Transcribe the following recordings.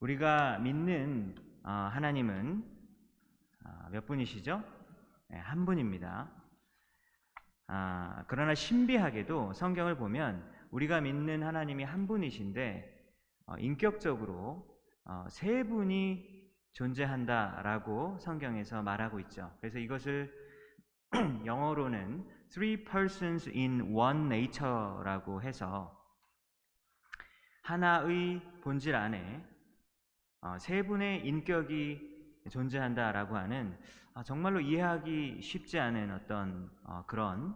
우리가 믿는 어, 하나님은 어, 몇 분이시죠? 네, 한 분입니다. 아, 그러나 신비하게도 성경을 보면 우리가 믿는 하나님이 한 분이신데 어, 인격적으로 어, 세 분이 존재한다라고 성경에서 말하고 있죠. 그래서 이것을 영어로는 three persons in one nature라고 해서 하나의 본질 안에 어, 세 분의 인격이 존재한다라고 하는 어, 정말로 이해하기 쉽지 않은 어떤 어, 그런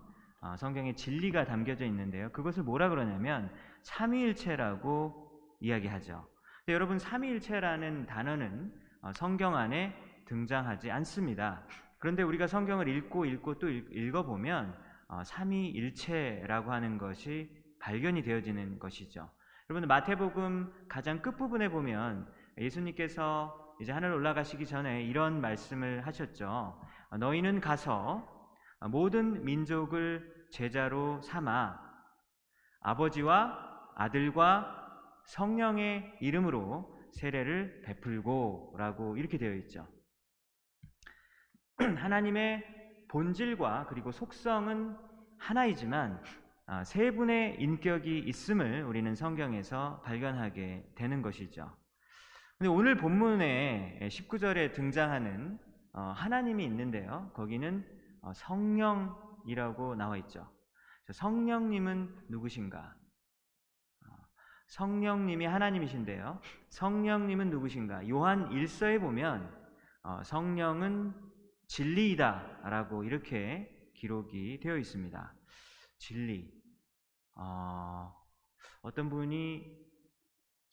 성경의 진리가 담겨져 있는데요. 그것을 뭐라 그러냐면 삼위일체라고 이야기하죠. 여러분 삼위일체라는 단어는 성경 안에 등장하지 않습니다. 그런데 우리가 성경을 읽고 읽고 또 읽어보면 삼위일체라고 하는 것이 발견이 되어지는 것이죠. 여러분 마태복음 가장 끝부분에 보면 예수님께서 이제 하늘 올라가시기 전에 이런 말씀을 하셨죠. 너희는 가서 모든 민족을 제자로 삼아 아버지와 아들과 성령의 이름으로 세례를 베풀고 라고 이렇게 되어 있죠. 하나님의 본질과 그리고 속성은 하나이지만 아, 세 분의 인격이 있음을 우리는 성경에서 발견하게 되는 것이죠. 근데 오늘 본문에 19절에 등장하는 어, 하나님이 있는데요. 거기는 어, 성령이라고 나와 있죠. 성령님은 누구신가? 어, 성령님이 하나님이신데요. 성령님은 누구신가? 요한 1서에 보면 성령은 진리이다라고 이렇게 기록이 되어 있습니다. 진리. 어, 어떤 분이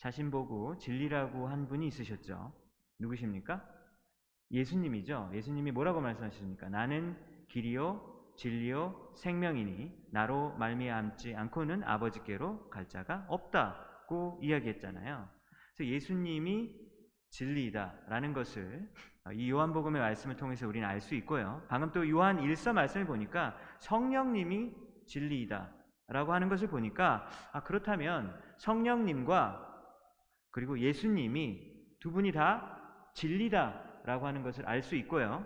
자신 보고 진리라고 한 분이 있으셨죠. 누구십니까? 예수님이죠. 예수님이 뭐라고 말씀하십니까? 나는 길이요 진리요 생명이니 나로 말미암지 않고는 아버지께로 갈 자가 없다고 이야기했잖아요. 그래서 예수님이 진리이다라는 것을 이 요한복음의 말씀을 통해서 우리는 알 수 있고요. 방금 또 요한 1서 말씀을 보니까 성령님이 진리이다라고 하는 것을 보니까 아 그렇다면 성령님과 그리고 예수님이 두 분이 다 진리다라고 하는 것을 알 수 있고요.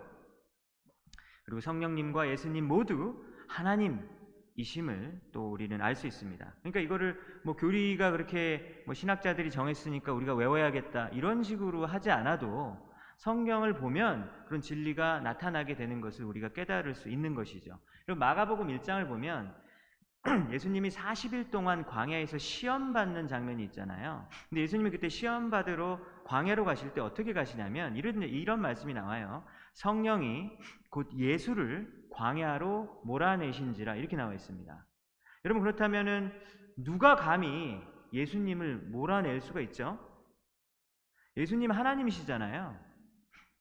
그리고 성령님과 예수님 모두 하나님이심을 또 우리는 알 수 있습니다. 그러니까 이거를 뭐 교리가 그렇게 뭐 신학자들이 정했으니까 우리가 외워야겠다 이런 식으로 하지 않아도 성경을 보면 그런 진리가 나타나게 되는 것을 우리가 깨달을 수 있는 것이죠. 그리고 마가복음 1장을 보면 예수님이 40일 동안 광야에서 시험 받는 장면이 있잖아요. 근데 예수님이 그때 시험 받으러 광야로 가실 때 어떻게 가시냐면 이런 이런 말씀이 나와요. 성령이 곧 예수를 광야로 몰아내신지라 이렇게 나와 있습니다. 여러분 그렇다면은 누가 감히 예수님을 몰아낼 수가 있죠? 예수님 하나님이시잖아요.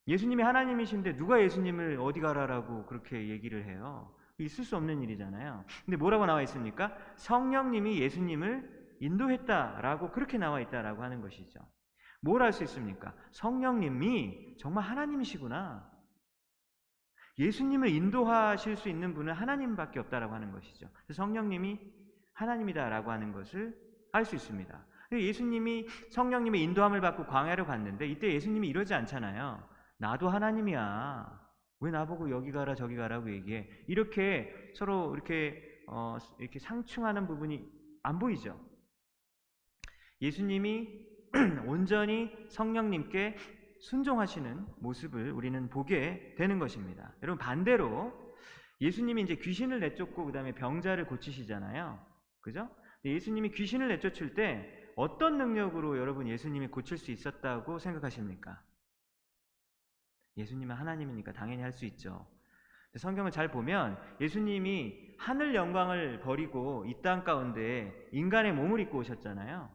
예수님이 하나님이신데 누가 예수님을 어디 가라라고 그렇게 얘기를 해요? 있을 수 없는 일이잖아요. 근데 뭐라고 나와 있습니까? 성령님이 예수님을 인도했다라고 그렇게 나와 있다라고 하는 것이죠. 뭘할수 있습니까? 성령님이 정말 하나님이시구나. 예수님을 인도하실 수 있는 분은 하나님밖에 없다라고 하는 것이죠. 성령님이 하나님이다라고 하는 것을 알 수 있습니다. 예수님이 성령님의 인도함을 받고 광야로 갔는데 이때 예수님이 이러지 않잖아요. 나도 하나님이야. 왜 나보고 여기 가라 저기 가라고 얘기해? 이렇게 서로 이렇게 어, 이렇게 상충하는 부분이 안 보이죠. 예수님이 온전히 성령님께 순종하시는 모습을 우리는 보게 되는 것입니다. 여러분 반대로 예수님이 이제 귀신을 내쫓고 그다음에 병자를 고치시잖아요. 그죠? 예수님이 귀신을 내쫓을 때 어떤 능력으로 여러분 예수님이 고칠 수 있었다고 생각하십니까? 예수님은 하나님이니까 당연히 할 수 있죠. 성경을 잘 보면 예수님이 하늘 영광을 버리고 이 땅 가운데 인간의 몸을 입고 오셨잖아요.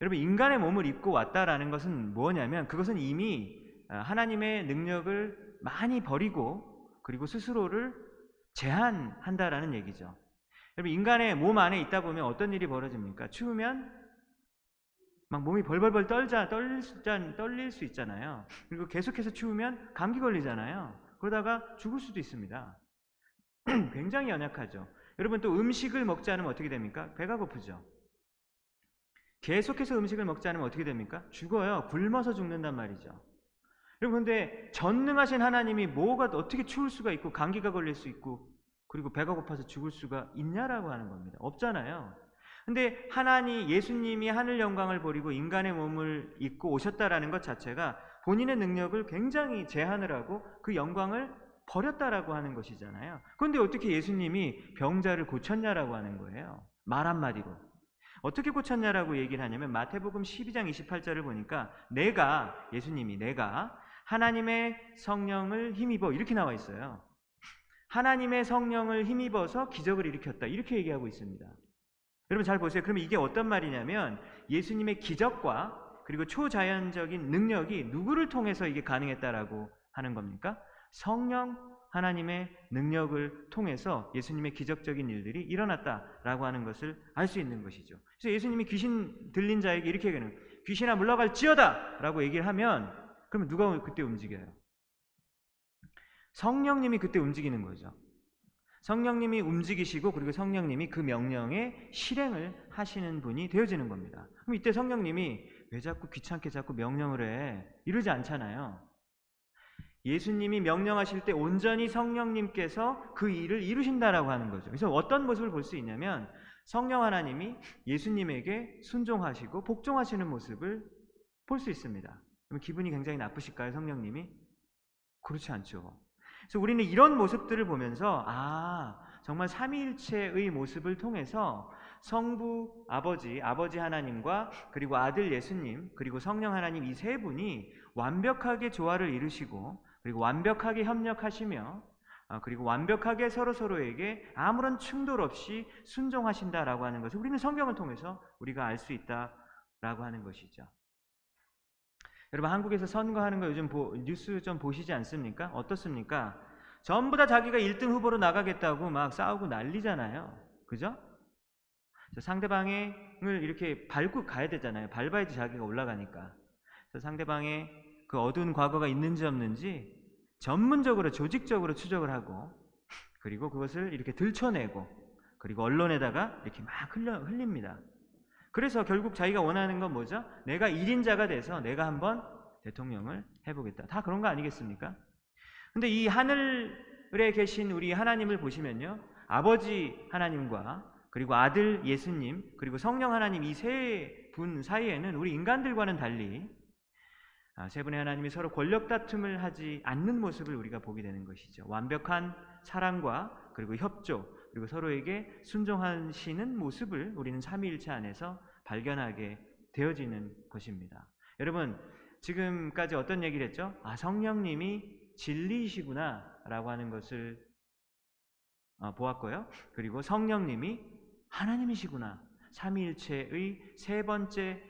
여러분 인간의 몸을 입고 왔다라는 것은 뭐냐면 그것은 이미 어, 하나님의 능력을 많이 버리고 그리고 스스로를 제한한다라는 얘기죠. 여러분 인간의 몸 안에 있다 보면 어떤 일이 벌어집니까? 추우면 막 몸이 벌벌벌 떨자 떨릴 수, 떨릴 수 있잖아요. 그리고 계속해서 추우면 감기 걸리잖아요. 그러다가 죽을 수도 있습니다. 굉장히 연약하죠. 여러분 또 음식을 먹지 않으면 어떻게 됩니까? 배가 고프죠. 계속해서 음식을 먹지 않으면 어떻게 됩니까? 죽어요. 굶어서 죽는단 말이죠. 여러분 근데 전능하신 하나님이 뭐가 어떻게 추울 수가 있고 감기가 걸릴 수 있고 그리고 배가 고파서 죽을 수가 있냐라고 하는 겁니다. 없잖아요. 근데 하나님 예수님이 하늘 영광을 버리고 인간의 몸을 입고 오셨다라는 것 자체가 본인의 능력을 굉장히 제한을 하고 그 영광을 버렸다라고 하는 것이잖아요. 그런데 어떻게 예수님이 병자를 고쳤냐라고 하는 거예요. 말 한마디로. 어떻게 고쳤냐라고 얘기를 하냐면 마태복음 12장 28절을 보니까 내가 예수님이 내가 하나님의 성령을 힘입어 이렇게 나와 있어요. 하나님의 성령을 힘입어서 기적을 일으켰다. 이렇게 얘기하고 있습니다. 여러분 잘 보세요. 그러면 이게 어떤 말이냐면 예수님의 기적과 그리고 초자연적인 능력이 누구를 통해서 이게 가능했다라고 하는 겁니까? 성령 하나님의 능력을 통해서 예수님의 기적적인 일들이 일어났다라고 하는 것을 알 수 있는 것이죠. 그래서 예수님이 귀신 들린 자에게 이렇게 얘기하는 귀신아 물러갈지어다라고 얘기를 하면 그러면 누가 그때 움직여요? 성령님이 그때 움직이는 거죠. 성령님이 움직이시고 그리고 성령님이 그 명령에 실행을 하시는 분이 되어지는 겁니다. 그럼 이때 성령님이 왜 자꾸 귀찮게 자꾸 명령을 해? 이러지 않잖아요. 예수님이 명령하실 때 온전히 성령님께서 그 일을 이루신다라고 하는 거죠. 그래서 어떤 모습을 볼 수 있냐면 성령 하나님이 예수님에게 순종하시고 복종하시는 모습을 볼 수 있습니다. 그럼 기분이 굉장히 나쁘실까요, 성령님이? 그렇지 않죠. 그래서 우리는 이런 모습들을 보면서 아 정말 삼위일체의 모습을 통해서 성부 아버지 아버지 하나님과 그리고 아들 예수님 그리고 성령 하나님 이 세 분이 완벽하게 조화를 이루시고 그리고 완벽하게 협력하시며 아, 그리고 완벽하게 서로 서로에게 아무런 충돌 없이 순종하신다라고 하는 것을 우리는 성경을 통해서 우리가 알 수 있다라고 하는 것이죠. 여러분 한국에서 선거하는 거 요즘 보, 뉴스 좀 보시지 않습니까? 어떻습니까? 전부 다 자기가 1등 후보로 나가겠다고 막 싸우고 난리잖아요. 그죠? 상대방을 이렇게 밟고 가야 되잖아요. 밟아야지 자기가 올라가니까. 상대방의 그 어두운 과거가 있는지 없는지 전문적으로 조직적으로 추적을 하고 그리고 그것을 이렇게 들춰내고 그리고 언론에다가 이렇게 막 흘려, 흘립니다. 그래서 결국 자기가 원하는 건 뭐죠? 내가 1인자가 돼서 내가 한번 대통령을 해보겠다. 다 그런 거 아니겠습니까? 근데 이 하늘에 계신 우리 하나님을 보시면요. 아버지 하나님과 그리고 아들 예수님 그리고 성령 하나님 이 세 분 사이에는 우리 인간들과는 달리 아, 세 분의 하나님이 서로 권력 다툼을 하지 않는 모습을 우리가 보게 되는 것이죠. 완벽한 사랑과 그리고 협조 그리고 서로에게 순종하시는 모습을 우리는 삼위일체 안에서 발견하게 되어지는 것입니다. 여러분 지금까지 어떤 얘기를 했죠? 아 성령님이 진리이시구나 라고 하는 것을 어, 보았고요. 그리고 성령님이 하나님이시구나. 삼위일체의 세 번째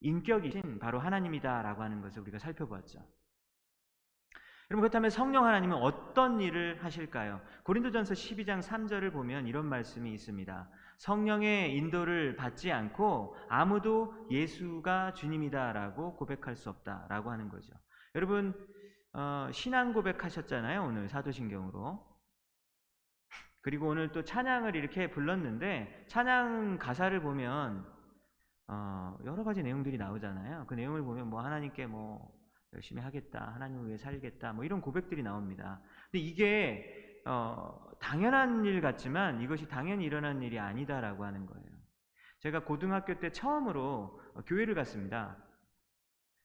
인격이신 바로 하나님이다라고 하는 것을 우리가 살펴보았죠. 여러분 그렇다면 성령 하나님은 어떤 일을 하실까요? 고린도전서 12장 3절을 보면 이런 말씀이 있습니다. 성령의 인도를 받지 않고 아무도 예수가 주님이다라고 고백할 수 없다라고 하는 거죠. 여러분 어, 신앙 고백하셨잖아요 오늘 사도신경으로. 그리고 오늘 또 찬양을 이렇게 불렀는데 찬양 가사를 보면 어, 여러 가지 내용들이 나오잖아요. 그 내용을 보면 뭐 하나님께 뭐 열심히 하겠다, 하나님을 위해 살겠다, 뭐 이런 고백들이 나옵니다. 근데 이게 어, 당연한 일 같지만 이것이 당연히 일어난 일이 아니다라고 하는 거예요. 제가 고등학교 때 처음으로 어, 교회를 갔습니다.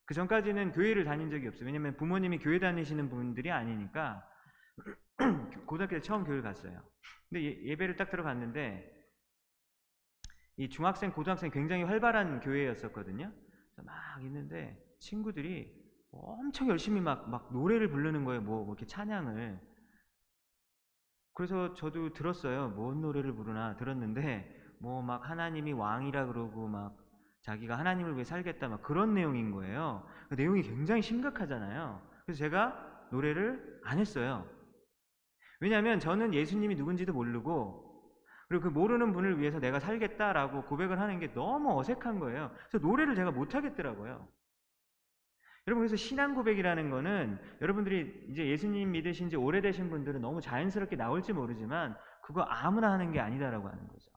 그 전까지는 교회를 다닌 적이 없어요. 왜냐면 부모님이 교회 다니시는 분들이 아니니까 고등학교 때 처음 교회를 갔어요. 근데 예, 배를 딱 들어갔는데 이 중학생, 고등학생 굉장히 활발한 교회였었거든요. 막 있는데 친구들이 엄청 열심히 막, 막 노래를 부르는 거예요. 뭐, 뭐 이렇게 찬양을. 그래서 저도 들었어요. 뭔 노래를 부르나 들었는데 뭐 막 하나님이 왕이라 그러고 막 자기가 하나님을 위해 살겠다 막 그런 내용인 거예요. 그 내용이 굉장히 심각하잖아요. 그래서 제가 노래를 안 했어요. 왜냐하면 저는 예수님이 누군지도 모르고 그리고 그 모르는 분을 위해서 내가 살겠다라고 고백을 하는 게 너무 어색한 거예요. 그래서 노래를 제가 못 하겠더라고요. 여러분 그래서 신앙 고백이라는 거는 여러분들이 이제 예수님 믿으신 지 오래되신 분들은 너무 자연스럽게 나올지 모르지만 그거 아무나 하는 게 아니다라고 하는 거죠.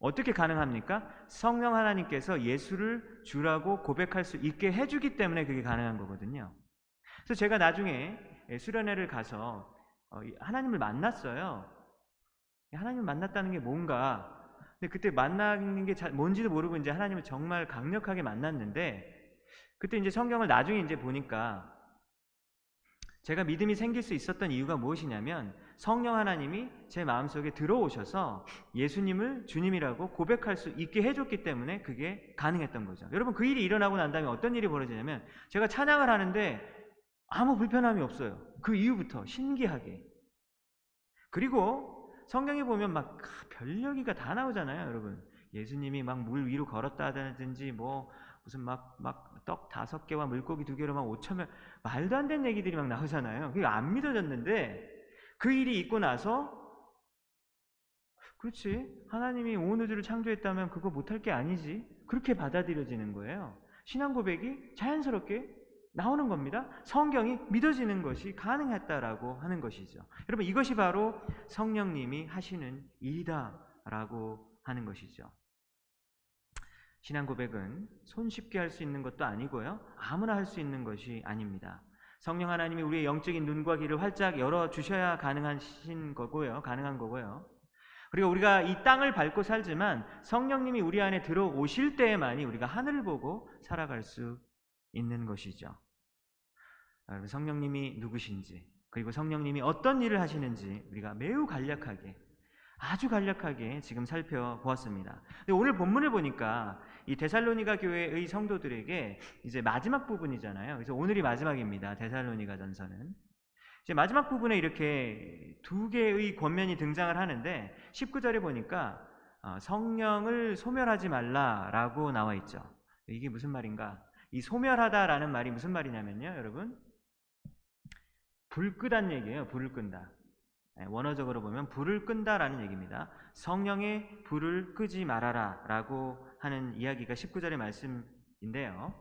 어떻게 가능합니까? 성령 하나님께서 예수를 주라고 고백할 수 있게 해주기 때문에 그게 가능한 거거든요. 그래서 제가 나중에 수련회를 가서 어, 하나님을 만났어요. 하나님을 만났다는 게 뭔가. 근데 그때 만나는 게 뭔지도 모르고 이제 하나님을 정말 강력하게 만났는데 그때 이제 성경을 나중에 이제 보니까 제가 믿음이 생길 수 있었던 이유가 무엇이냐면 성령 하나님이 제 마음속에 들어오셔서 예수님을 주님이라고 고백할 수 있게 해줬기 때문에 그게 가능했던 거죠. 여러분 그 일이 일어나고 난 다음에 어떤 일이 벌어지냐면 제가 찬양을 하는데 아무 불편함이 없어요. 그 이후부터 신기하게. 그리고 성경에 보면 막 별 얘기가 다 나오잖아요, 여러분. 예수님이 막 물 위로 걸었다든지 뭐 무슨 막 막 떡 다섯 개와 물고기 두 개로 막 오천 명 말도 안 되는 얘기들이 막 나오잖아요. 그게 안 믿어졌는데 그 일이 있고 나서 그렇지 하나님이 온 우주를 창조했다면 그거 못할 게 아니지 그렇게 받아들여지는 거예요. 신앙 고백이 자연스럽게 나오는 겁니다. 성경이 믿어지는 것이 가능했다라고 하는 것이죠. 여러분 이것이 바로 성령님이 하시는 일이다라고 하는 것이죠. 신앙 고백은 손쉽게 할 수 있는 것도 아니고요. 아무나 할 수 있는 것이 아닙니다. 성령 하나님이 우리의 영적인 눈과 귀를 활짝 열어 주셔야 가능하신 거고요. 가능한 거고요. 그리고 우리가 이 땅을 밟고 살지만 성령님이 우리 안에 들어오실 때에만이 우리가 하늘을 보고 살아갈 수 있는 것이죠. 성령님이 누구신지 그리고 성령님이 어떤 일을 하시는지 우리가 매우 간략하게 아주 간략하게 지금 살펴보았습니다. 오늘 본문을 보니까 이 데살로니가 교회의 성도들에게 이제 마지막 부분이잖아요. 그래서 오늘이 마지막입니다. 데살로니가 전서는. 이제 마지막 부분에 이렇게 두 개의 권면이 등장을 하는데 19절에 보니까 어, 성령을 소멸하지 말라라고 나와 있죠. 이게 무슨 말인가? 이 소멸하다라는 말이 무슨 말이냐면요, 여러분. 불 끄단 얘기예요. 불을 끈다. 예, 원어적으로 보면 불을 끈다라는 얘기입니다. 성령의 불을 끄지 말아라라고 하는 이야기가 19절의 말씀인데요.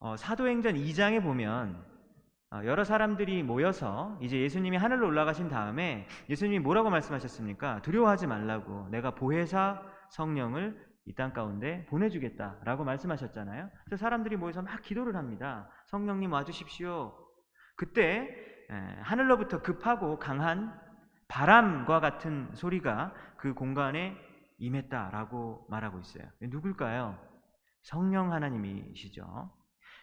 어, 사도행전 2장에 보면 어, 여러 사람들이 모여서 이제 예수님이 하늘로 올라가신 다음에 예수님이 뭐라고 말씀하셨습니까? 두려워하지 말라고 내가 보혜사 성령을 이 땅 가운데 보내주겠다라고 말씀하셨잖아요. 그래서 사람들이 모여서 막 기도를 합니다. 성령님 와주십시오. 그때 하늘로부터 급하고 강한 바람과 같은 소리가 그 공간에 임했다라고 말하고 있어요. 누굴까요? 성령 하나님이시죠.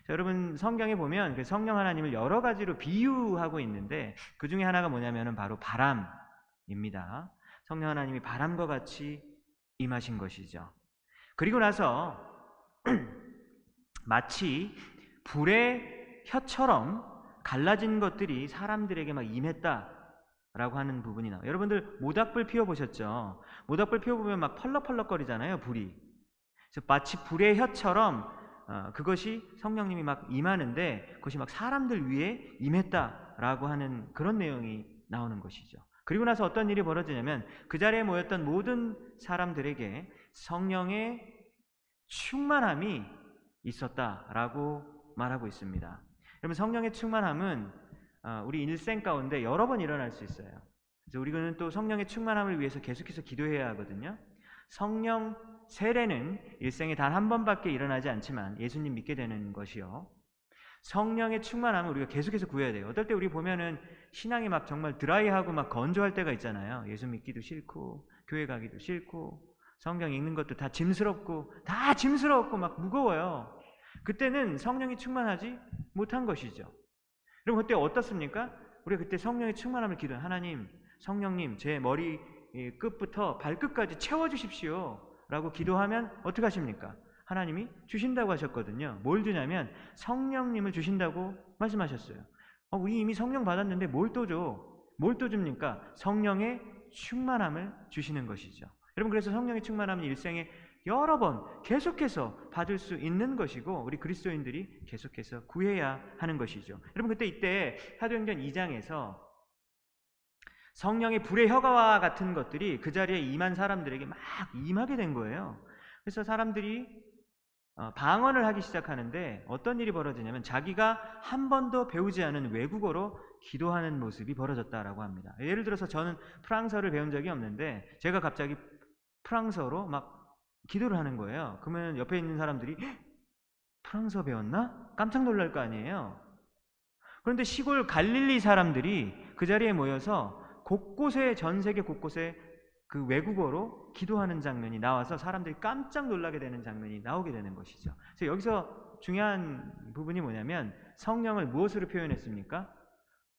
자, 여러분 성경에 보면 그 성령 하나님을 여러 가지로 비유하고 있는데 그 중에 하나가 뭐냐면 바로 바람입니다. 성령 하나님이 바람과 같이 임하신 것이죠. 그리고 나서 마치 불의 혀처럼 갈라진 것들이 사람들에게 막 임했다 라고 하는 부분이 나와요. 여러분들 모닥불 피워보셨죠? 모닥불 피워보면 막 펄럭펄럭거리잖아요, 불이. 그래서 마치 불의 혀처럼 어, 그것이 성령님이 막 임하는데 그것이 막 사람들 위에 임했다라고 하는 그런 내용이 나오는 것이죠. 그리고 나서 어떤 일이 벌어지냐면 그 자리에 모였던 모든 사람들에게 성령의 충만함이 있었다라고 말하고 있습니다. 여러분 성령의 충만함은 어, 우리 일생 가운데 여러 번 일어날 수 있어요. 그래서 우리는 또 성령의 충만함을 위해서 계속해서 기도해야 하거든요. 성령 세례는 일생에 단 한 번밖에 일어나지 않지만 예수님 믿게 되는 것이요. 성령의 충만함을 우리가 계속해서 구해야 돼요. 어떨 때 우리 보면은 신앙이 막 정말 드라이하고 막 건조할 때가 있잖아요. 예수 믿기도 싫고 교회 가기도 싫고 성경 읽는 것도 다 짐스럽고 다 짐스럽고 막 무거워요. 그때는 성령이 충만하지 못한 것이죠. 그럼 그때 어떻습니까? 우리가 그때 성령의 충만함을 기도해 하나님, 성령님 제 머리 끝부터 발끝까지 채워 주십시오. 라고 기도하면 어떻게 하십니까? 하나님이 주신다고 하셨거든요. 뭘 주냐면 성령님을 주신다고 말씀하셨어요. 어, 우리 이미 성령 받았는데 뭘 또 줘? 뭘 또 줍니까? 성령의 충만함을 주시는 것이죠. 여러분 그래서 성령의 충만함은 일생에 여러 번 계속해서 받을 수 있는 것이고 우리 그리스도인들이 계속해서 구해야 하는 것이죠. 여러분 그때 이때 사도행전 2장에서 성령의 불의 혀가와 같은 것들이 그 자리에 임한 사람들에게 막 임하게 된 거예요. 그래서 사람들이 어, 방언을 하기 시작하는데 어떤 일이 벌어지냐면 자기가 한 번도 배우지 않은 외국어로 기도하는 모습이 벌어졌다라고 합니다. 예를 들어서 저는 프랑스어를 배운 적이 없는데 제가 갑자기 프랑스어로 막 기도를 하는 거예요. 그러면 옆에 있는 사람들이 "헉, 프랑스어 배웠나? 깜짝 놀랄 거 아니에요. 그런데 시골 갈릴리 사람들이 그 자리에 모여서 곳곳에 전 세계 곳곳에 그 외국어로 기도하는 장면이 나와서 사람들이 깜짝 놀라게 되는 장면이 나오게 되는 것이죠. 그래서 여기서 중요한 부분이 뭐냐면 성령을 무엇으로 표현했습니까?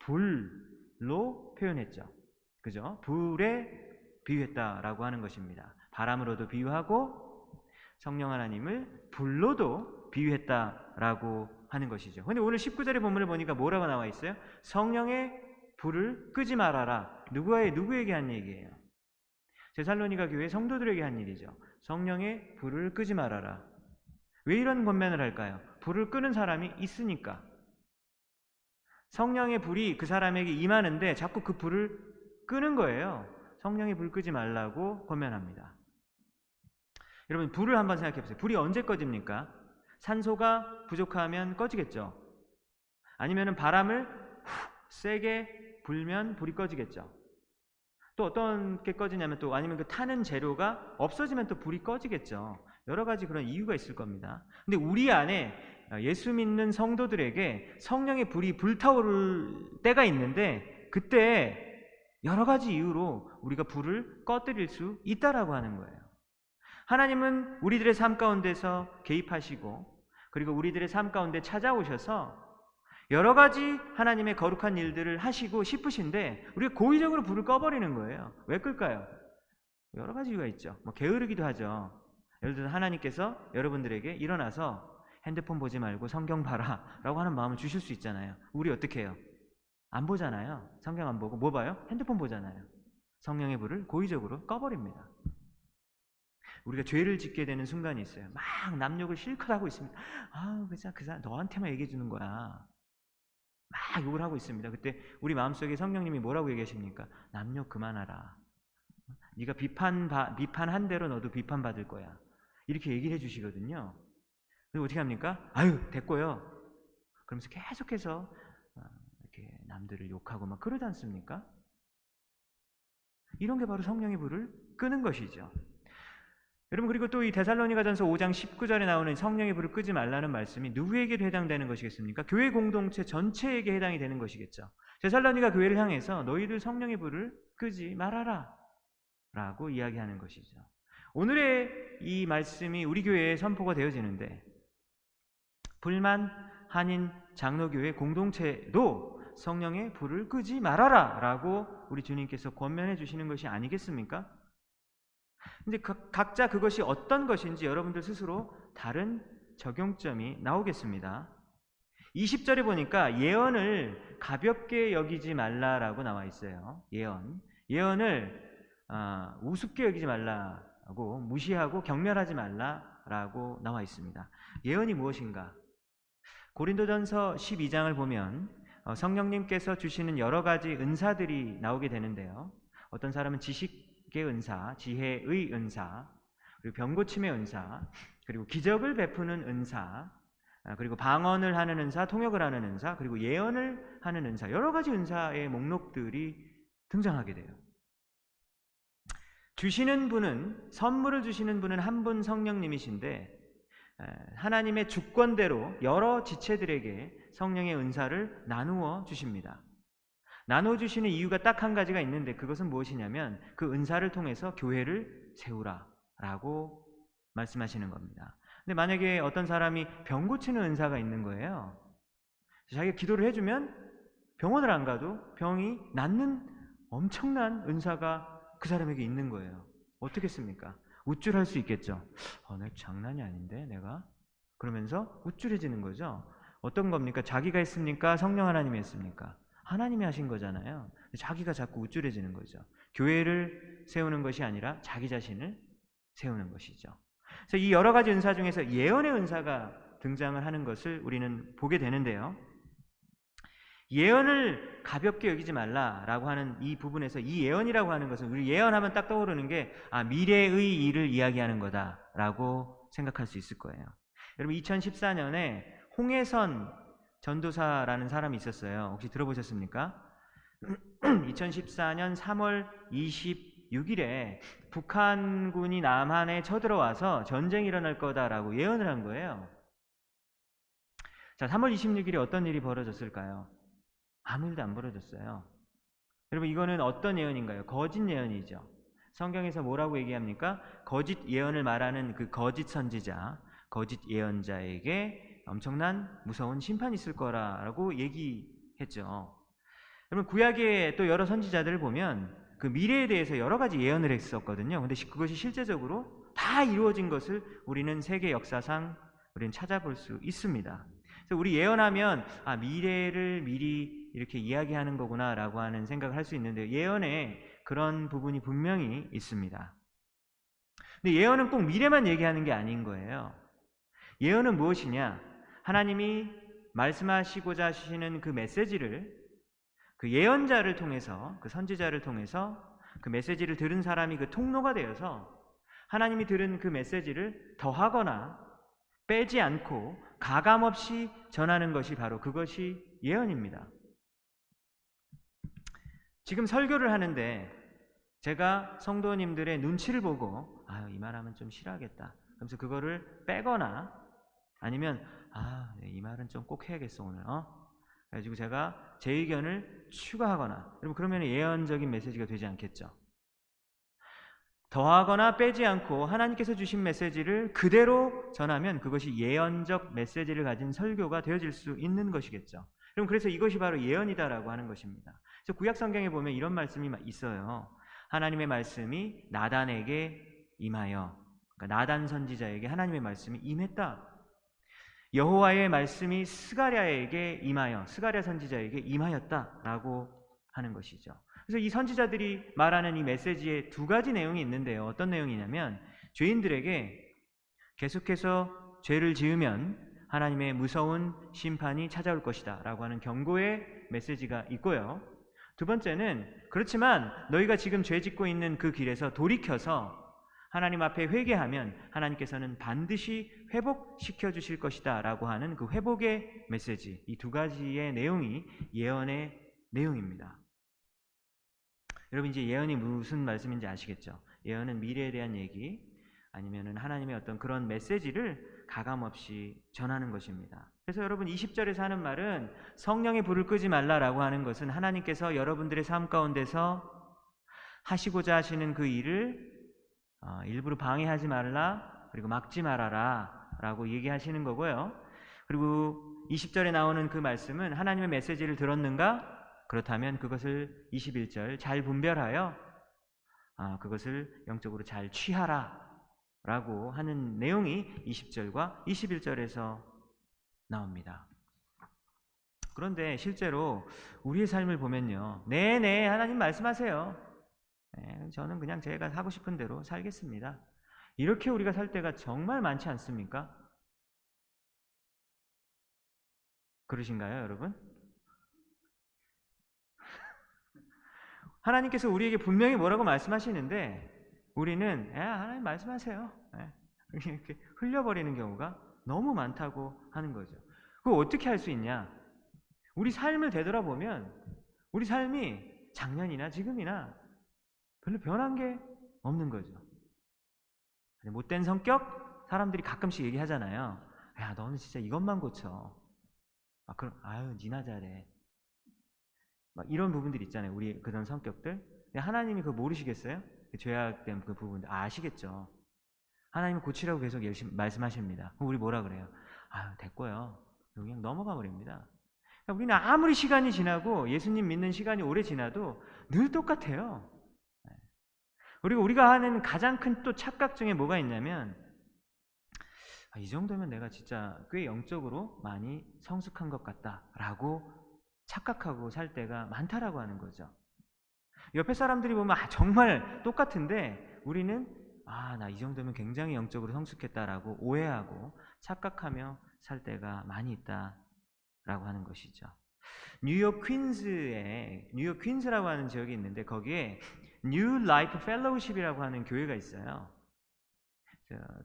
불로 표현했죠. 그죠? 불에 비유했다라고 하는 것입니다. 바람으로도 비유하고 성령 하나님을 불로도 비유했다라고 하는 것이죠. 근데 오늘 19절의 본문을 보니까 뭐라고 나와 있어요? 성령의 불을 끄지 말아라. 누구의 누구에게 한 얘기예요? 제살로니가 교회 성도들에게 한 일이죠. 성령의 불을 끄지 말아라. 왜 이런 권면을 할까요? 불을 끄는 사람이 있으니까. 성령의 불이 그 사람에게 임하는데 자꾸 그 불을 끄는 거예요. 성령의 불 끄지 말라고 권면합니다. 여러분 불을 한번 생각해 보세요. 불이 언제 꺼집니까? 산소가 부족하면 꺼지겠죠. 아니면 바람을 후, 세게 불면 불이 꺼지겠죠. 또 어떤 게 꺼지냐면 또 아니면 그 타는 재료가 없어지면 또 불이 꺼지겠죠. 여러 가지 그런 이유가 있을 겁니다. 근데 우리 안에 예수 믿는 성도들에게 성령의 불이 불타오를 때가 있는데 그때 여러 가지 이유로 우리가 불을 꺼뜨릴 수 있다라고 하는 거예요. 하나님은 우리들의 삶 가운데서 개입하시고 그리고 우리들의 삶 가운데 찾아오셔서 여러 가지 하나님의 거룩한 일들을 하시고 싶으신데 우리가 고의적으로 불을 꺼버리는 거예요. 왜 끌까요? 여러 가지 이유가 있죠. 뭐 게으르기도 하죠. 예를 들어 하나님께서 여러분들에게 일어나서 핸드폰 보지 말고 성경 봐라 라고 하는 마음을 주실 수 있잖아요. 우리 어떻게 해요? 안 보잖아요. 성경 안 보고 뭐 봐요? 핸드폰 보잖아요. 성령의 불을 고의적으로 꺼버립니다. 우리가 죄를 짓게 되는 순간이 있어요. 막 남욕을 실컷 하고 있습니다. 아, 그자 그 사람 너한테만 얘기해 주는 거야. 막 욕을 하고 있습니다. 그때 우리 마음속에 성령님이 뭐라고 얘기하십니까? 남욕 그만하라. 네가 비판 비판한 대로 너도 비판 받을 거야. 이렇게 얘기를 해 주시거든요. 그리고 어떻게 합니까? 아유, 됐고요. 그러면서 계속해서 어, 이렇게 남들을 욕하고 막 그러지 않습니까? 이런 게 바로 성령의 불을 끄는 것이죠. 여러분 그리고 또 이 데살로니가전서 5장 19절에 나오는 성령의 불을 끄지 말라는 말씀이 누구에게도 해당되는 것이겠습니까? 교회 공동체 전체에게 해당이 되는 것이겠죠. 데살로니가 교회를 향해서 너희들 성령의 불을 끄지 말아라 라고 이야기하는 것이죠. 오늘의 이 말씀이 우리 교회에 선포가 되어지는데 불만 한인 장로교회 공동체도 성령의 불을 끄지 말아라 라고 우리 주님께서 권면해 주시는 것이 아니겠습니까? 근데 각자 그것이 어떤 것인지 여러분들 스스로 다른 적용점이 나오겠습니다. 20절에 보니까 예언을 가볍게 여기지 말라라고 나와 있어요. 예언. 예언을 아, 우습게 여기지 말라고 무시하고 경멸하지 말라라고 나와 있습니다. 예언이 무엇인가? 고린도전서 12장을 보면 어, 성령님께서 주시는 여러 가지 은사들이 나오게 되는데요. 어떤 사람은 지식의 은사, 지혜의 은사, 그리고 병고침의 은사, 그리고 기적을 베푸는 은사, 아, 그리고 방언을 하는 은사, 통역을 하는 은사, 그리고 예언을 하는 은사, 여러 가지 은사의 목록들이 등장하게 돼요. 주시는 분은, 선물을 주시는 분은 한 분 성령님이신데, 하나님의 주권대로 여러 지체들에게 성령의 은사를 나누어 주십니다. 나누어 주시는 이유가 딱 한 가지가 있는데 그것은 무엇이냐면 그 은사를 통해서 교회를 세우라라고 말씀하시는 겁니다. 근데 만약에 어떤 사람이 병 고치는 은사가 있는 거예요. 자기가 기도를 해주면 병원을 안 가도 병이 낫는 엄청난 은사가 그 사람에게 있는 거예요. 어떻겠습니까? 우쭐할 수 있겠죠. 어, 내 장난이 아닌데 내가 그러면서 우쭐해지는 거죠. 어떤 겁니까? 자기가 했습니까? 성령 하나님이 했습니까? 하나님이 하신 거잖아요. 자기가 자꾸 우쭐해지는 거죠. 교회를 세우는 것이 아니라 자기 자신을 세우는 것이죠. 그래서 이 여러 가지 은사 중에서 예언의 은사가 등장을 하는 것을 우리는 보게 되는데요. 예언을 가볍게 여기지 말라라고 하는 이 부분에서 이 예언이라고 하는 것은 우리 예언하면 딱 떠오르는 게 아, 미래의 일을 이야기하는 거다라고 생각할 수 있을 거예요. 여러분 2014년에 홍해선 전도사라는 사람이 있었어요. 혹시 들어보셨습니까? 2014년 3월 26일에 북한군이 남한에 쳐들어와서 전쟁이 일어날 거다라고 예언을 한 거예요. 자, 3월 26일에 어떤 일이 벌어졌을까요? 아무 일도 안 벌어졌어요. 여러분, 이거는 어떤 예언인가요? 거짓 예언이죠. 성경에서 뭐라고 얘기합니까? 거짓 예언을 말하는 그 거짓 선지자, 거짓 예언자에게 엄청난 무서운 심판이 있을 거라고 얘기했죠. 여러분, 구약의 또 여러 선지자들을 보면 그 미래에 대해서 여러 가지 예언을 했었거든요. 근데 그것이 실제적으로 다 이루어진 것을 우리는 세계 역사상 우리는 찾아볼 수 있습니다. 그래서 우리 예언하면 아 미래를 미리 이렇게 이야기하는 거구나라고 하는 생각을 할 수 있는데 예언에 그런 부분이 분명히 있습니다. 근데 예언은 꼭 미래만 얘기하는 게 아닌 거예요. 예언은 무엇이냐? 하나님이 말씀하시고자 하시는 그 메시지를 그 예언자를 통해서 그 선지자를 통해서 그 메시지를 들은 사람이 그 통로가 되어서 하나님이 들은 그 메시지를 더하거나 빼지 않고 가감 없이 전하는 것이 바로 그것이 예언입니다. 지금 설교를 하는데 제가 성도님들의 눈치를 보고 아유 이 말하면 좀 싫어하겠다. 그래서 그거를 빼거나 아니면 아 이 말은 좀 꼭 해야겠어 오늘 어 그래가지고 제가 제 의견을 추가하거나 여러분 그러면 예언적인 메시지가 되지 않겠죠. 더하거나 빼지 않고 하나님께서 주신 메시지를 그대로 전하면 그것이 예언적 메시지를 가진 설교가 되어질 수 있는 것이겠죠. 그럼 그래서 이것이 바로 예언이다라고 하는 것입니다. 그래서 구약 성경에 보면 이런 말씀이 있어요. 하나님의 말씀이 나단에게 임하여 그러니까 나단 선지자에게 하나님의 말씀이 임했다. 여호와의 말씀이 스가랴에게 임하여 스가랴 선지자에게 임하였다라고 하는 것이죠. 그래서 이 선지자들이 말하는 이 메시지에 두 가지 내용이 있는데요. 어떤 내용이냐면 죄인들에게 계속해서 죄를 지으면 하나님의 무서운 심판이 찾아올 것이다 라고 하는 경고의 메시지가 있고요. 두 번째는 그렇지만 너희가 지금 죄 짓고 있는 그 길에서 돌이켜서 하나님 앞에 회개하면 하나님께서는 반드시 회복시켜 주실 것이다 라고 하는 그 회복의 메시지 이 두 가지의 내용이 예언의 내용입니다. 여러분 이제 예언이 무슨 말씀인지 아시겠죠? 예언은 미래에 대한 얘기 아니면은 하나님의 어떤 그런 메시지를 가감 없이 전하는 것입니다. 그래서 여러분 20절에서 하는 말은 성령의 불을 끄지 말라라고 하는 것은 하나님께서 여러분들의 삶 가운데서 하시고자 하시는 그 일을 어, 일부러 방해하지 말라 그리고 막지 말아라 라고 얘기하시는 거고요. 그리고 20절에 나오는 그 말씀은 하나님의 메시지를 들었는가? 그렇다면 그것을 21절 잘 분별하여 아, 그것을 영적으로 잘 취하라 라고 하는 내용이 20절과 21절에서 나옵니다. 그런데 실제로 우리의 삶을 보면요. 네네, 네, 하나님 말씀하세요. 네, 저는 그냥 제가 하고 싶은 대로 살겠습니다. 이렇게 우리가 살 때가 정말 많지 않습니까? 그러신가요, 여러분? 하나님께서 우리에게 분명히 뭐라고 말씀하시는데 우리는 야, 하나님 말씀하세요. 네. 이렇게 흘려버리는 경우가 너무 많다고 하는 거죠. 그거 어떻게 할 수 있냐? 우리 삶을 되돌아보면 우리 삶이 작년이나 지금이나 별로 변한 게 없는 거죠. 못된 성격 사람들이 가끔씩 얘기하잖아요. 야, 너는 진짜 이것만 고쳐. 아, 그럼 아유, 니나 잘해. 막 이런 부분들 있잖아요. 우리 그런 성격들. 하나님이 그거 모르시겠어요? 그 죄악된 그 부분들 아 시겠죠. 하나님은 고치라고 계속 열심히 말씀하십니다. 우리 뭐라 그래요? 아유, 됐고요. 그냥 넘어가 버립니다. 그러니까 우리는 아무리 시간이 지나고 예수님 믿는 시간이 오래 지나도 늘 똑같아요. 그리고 우리가 하는 가장 큰 또 착각 중에 뭐가 있냐면 아, 이 정도면 내가 진짜 꽤 영적으로 많이 성숙한 것 같다라고 착각하고 살 때가 많다라고 하는 거죠. 옆에 사람들이 보면 아, 정말 똑같은데 우리는 아, 나 이 정도면 굉장히 영적으로 성숙했다라고 오해하고 착각하며 살 때가 많이 있다라고 하는 것이죠. 뉴욕 퀸즈에 뉴욕 퀸즈라고 하는 지역이 있는데 거기에 New Life Fellowship이라고 하는 교회가 있어요.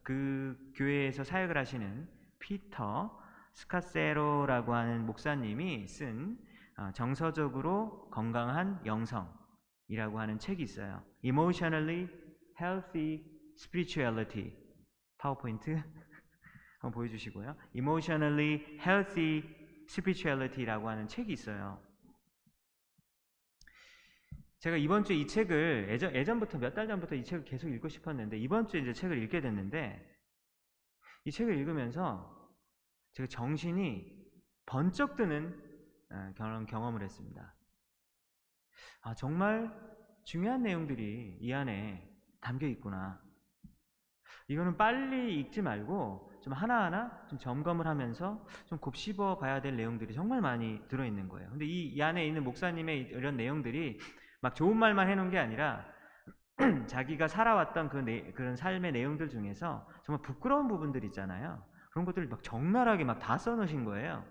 그 교회에서 사역을 하시는 피터 스카세로라고 하는 목사님이 쓴 어, 정서적으로 건강한 영성이라고 하는 책이 있어요. Emotionally healthy spirituality. 파워포인트 한번 보여주시고요. emotionally healthy spirituality라고 하는 책이 있어요. 제가 이번 주에 이 책을 예전, 예전부터 몇 달 전부터 이 책을 계속 읽고 싶었는데 이번 주에 이제 책을 읽게 됐는데 이 책을 읽으면서 제가 정신이 번쩍 드는 어, 그런 경험을 했습니다. 아, 정말 중요한 내용들이 이 안에 담겨 있구나. 이거는 빨리 읽지 말고 좀 하나하나 좀 점검을 하면서 좀 곱씹어 봐야 될 내용들이 정말 많이 들어있는 거예요. 근데 이, 이 안에 있는 목사님의 이런 내용들이 막 좋은 말만 해놓은 게 아니라 자기가 살아왔던 그 내, 그런 삶의 내용들 중에서 정말 부끄러운 부분들 있잖아요. 그런 것들을 막 적나라하게 막 다 써놓으신 거예요.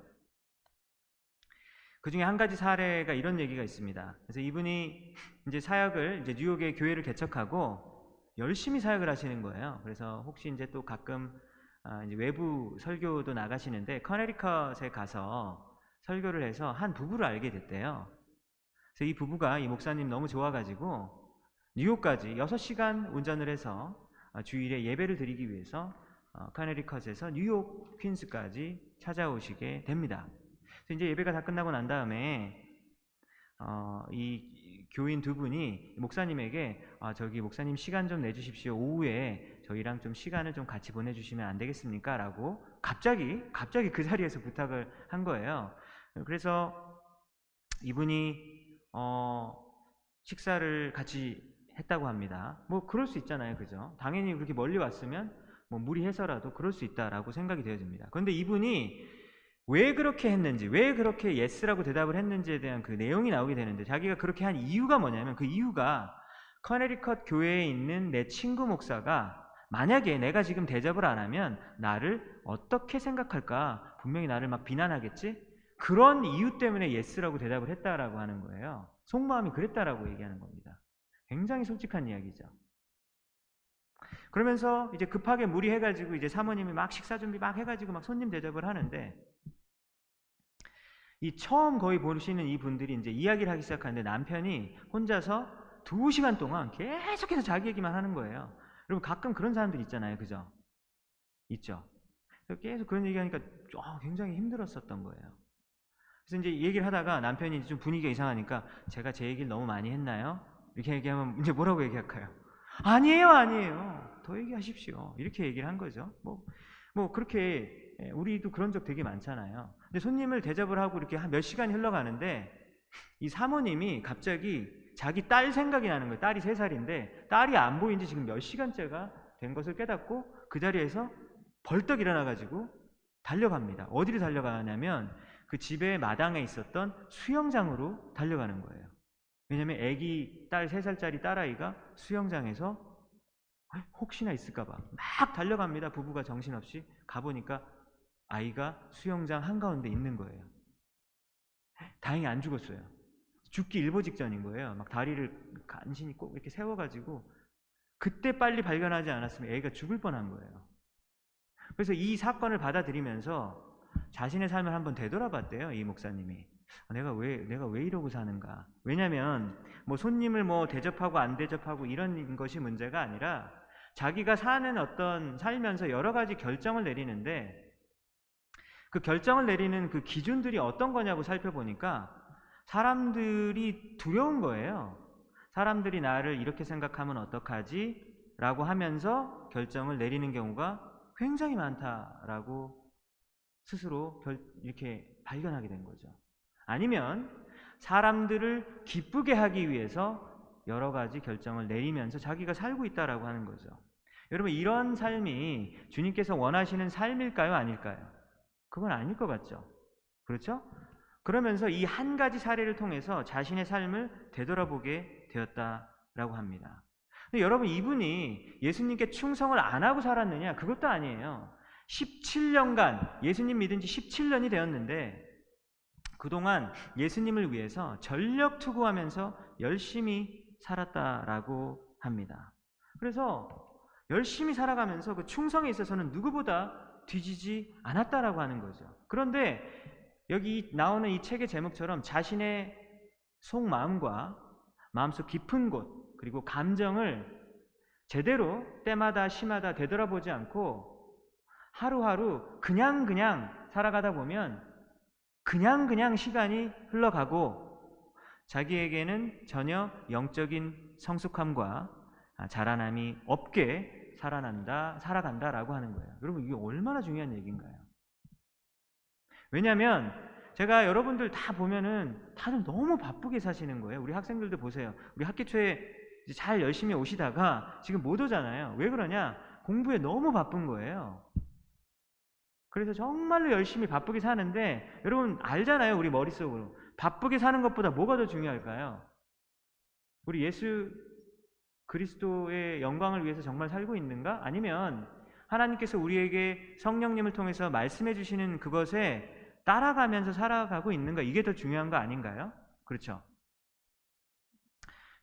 그 중에 한 가지 사례가 이런 얘기가 있습니다. 그래서 이분이 이제 사역을 이제 뉴욕의 교회를 개척하고 열심히 사역을 하시는 거예요. 그래서 혹시 이제 또 가끔 아, 이제 외부 설교도 나가시는데 커네리컷에 가서 설교를 해서 한 부부를 알게 됐대요. 그래서 이 부부가 이 목사님 너무 좋아가지고 뉴욕까지 6시간 운전을 해서 아, 주일에 예배를 드리기 위해서 어, 카네리컷에서 뉴욕 퀸스까지 찾아오시게 됩니다. 그래서 이제 예배가 다 끝나고 난 다음에 어, 이 교인 두 분이 목사님에게 아, 저기 목사님 시간 좀 내주십시오. 오후에 저희랑 좀 시간을 좀 같이 보내주시면 안 되겠습니까? 라고 갑자기 갑자기 그 자리에서 부탁을 한 거예요. 그래서 이분이 어, 식사를 같이 했다고 합니다. 뭐 그럴 수 있잖아요, 그죠? 당연히 그렇게 멀리 왔으면 뭐 무리해서라도 그럴 수 있다라고 생각이 되어집니다. 그런데 이분이 왜 그렇게 했는지, 왜 그렇게 yes라고 대답을 했는지에 대한 그 내용이 나오게 되는데 자기가 그렇게 한 이유가 뭐냐면 그 이유가 코네티컷 교회에 있는 내 친구 목사가 만약에 내가 지금 대접을 안 하면 나를 어떻게 생각할까? 분명히 나를 막 비난하겠지? 그런 이유 때문에 yes라고 대답을 했다라고 하는 거예요. 속마음이 그랬다라고 얘기하는 겁니다. 굉장히 솔직한 이야기죠. 그러면서 이제 급하게 무리해가지고 이제 사모님이 막 식사 준비 막 해가지고 막 손님 대접을 하는데 이 처음 거의 보시는 이 분들이 이제 이야기를 하기 시작하는데 남편이 혼자서 두 시간 동안 계속해서 자기 얘기만 하는 거예요. 여러분 가끔 그런 사람들 있잖아요, 그죠? 있죠. 계속 그런 얘기하니까 굉장히 힘들었었던 거예요. 그래서 이제 얘기를 하다가 남편이 좀 분위기가 이상하니까 제가 제 얘기를 너무 많이 했나요? 이렇게 얘기하면 이제 뭐라고 얘기할까요? 아니에요, 아니에요. 더 얘기하십시오. 이렇게 얘기를 한 거죠. 뭐, 뭐, 그렇게, 예, 우리도 그런 적 되게 많잖아요. 근데 손님을 대접을 하고 이렇게 한 몇 시간이 흘러가는데, 이 사모님이 갑자기 자기 딸 생각이 나는 거예요. 딸이 세 살인데, 딸이 안 보인 지 지금 몇 시간째가 된 것을 깨닫고, 그 자리에서 벌떡 일어나가지고 달려갑니다. 어디로 달려가냐면, 그 집의 마당에 있었던 수영장으로 달려가는 거예요. 왜냐면 아기 딸 3살짜리 딸아이가 수영장에서 혹시나 있을까봐 막 달려갑니다. 부부가 정신없이 가보니까 아이가 수영장 한가운데 있는 거예요. 다행히 안 죽었어요. 죽기 일보 직전인 거예요. 막 다리를 간신히 꼭 이렇게 세워가지고 그때 빨리 발견하지 않았으면 애가 죽을 뻔한 거예요. 그래서 이 사건을 받아들이면서 자신의 삶을 한번 되돌아봤대요. 이 목사님이. 아, 내가 왜 내가 왜 이러고 사는가? 왜냐면 뭐 손님을 뭐 대접하고 안 대접하고 이런 것이 문제가 아니라 자기가 사는 어떤 살면서 여러 가지 결정을 내리는데 그 결정을 내리는 그 기준들이 어떤 거냐고 살펴보니까 사람들이 두려운 거예요. 사람들이 나를 이렇게 생각하면 어떡하지? 라고 하면서 결정을 내리는 경우가 굉장히 많다라고 스스로 이렇게 발견하게 된 거죠. 아니면 사람들을 기쁘게 하기 위해서 여러 가지 결정을 내리면서 자기가 살고 있다라고 하는 거죠. 여러분 이런 삶이 주님께서 원하시는 삶일까요, 아닐까요? 그건 아닐 것 같죠. 그렇죠? 그러면서 이 한 가지 사례를 통해서 자신의 삶을 되돌아보게 되었다라고 합니다. 여러분 이분이 예수님께 충성을 안 하고 살았느냐? 그것도 아니에요. 17년간 예수님 믿은 지 17년이 되었는데 그동안 예수님을 위해서 전력 투구하면서 열심히 살았다라고 합니다. 그래서 열심히 살아가면서 그 충성에 있어서는 누구보다 뒤지지 않았다라고 하는 거죠. 그런데 여기 나오는 이 책의 제목처럼 자신의 속마음과 마음속 깊은 곳 그리고 감정을 제대로 때마다 시마다 되돌아보지 않고 하루하루 그냥 그냥 살아가다 보면 그냥 그냥 시간이 흘러가고 자기에게는 전혀 영적인 성숙함과 자라남이 없게 살아난다, 살아간다라고 하는 거예요. 여러분 이게 얼마나 중요한 얘기인가요? 왜냐하면 제가 여러분들 다 보면은 다들 너무 바쁘게 사시는 거예요. 우리 학생들도 보세요. 우리 학기 초에 잘 열심히 오시다가 지금 못 오잖아요. 왜 그러냐? 공부에 너무 바쁜 거예요. 그래서 정말로 열심히 바쁘게 사는데 여러분 알잖아요. 우리 머릿속으로. 바쁘게 사는 것보다 뭐가 더 중요할까요? 우리 예수 그리스도의 영광을 위해서 정말 살고 있는가? 아니면 하나님께서 우리에게 성령님을 통해서 말씀해 주시는 그것에 따라가면서 살아가고 있는가? 이게 더 중요한 거 아닌가요? 그렇죠?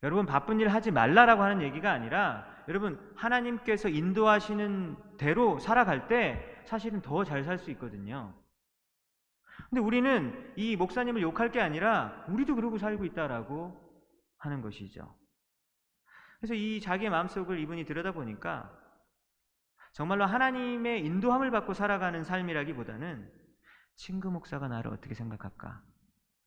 여러분 바쁜 일 하지 말라라고 하는 얘기가 아니라 여러분 하나님께서 인도하시는 대로 살아갈 때 사실은 더 잘 살 수 있거든요. 근데 우리는 이 목사님을 욕할 게 아니라 우리도 그러고 살고 있다라고 하는 것이죠. 그래서 이 자기의 마음속을 이분이 들여다보니까 정말로 하나님의 인도함을 받고 살아가는 삶이라기보다는 친구 목사가 나를 어떻게 생각할까?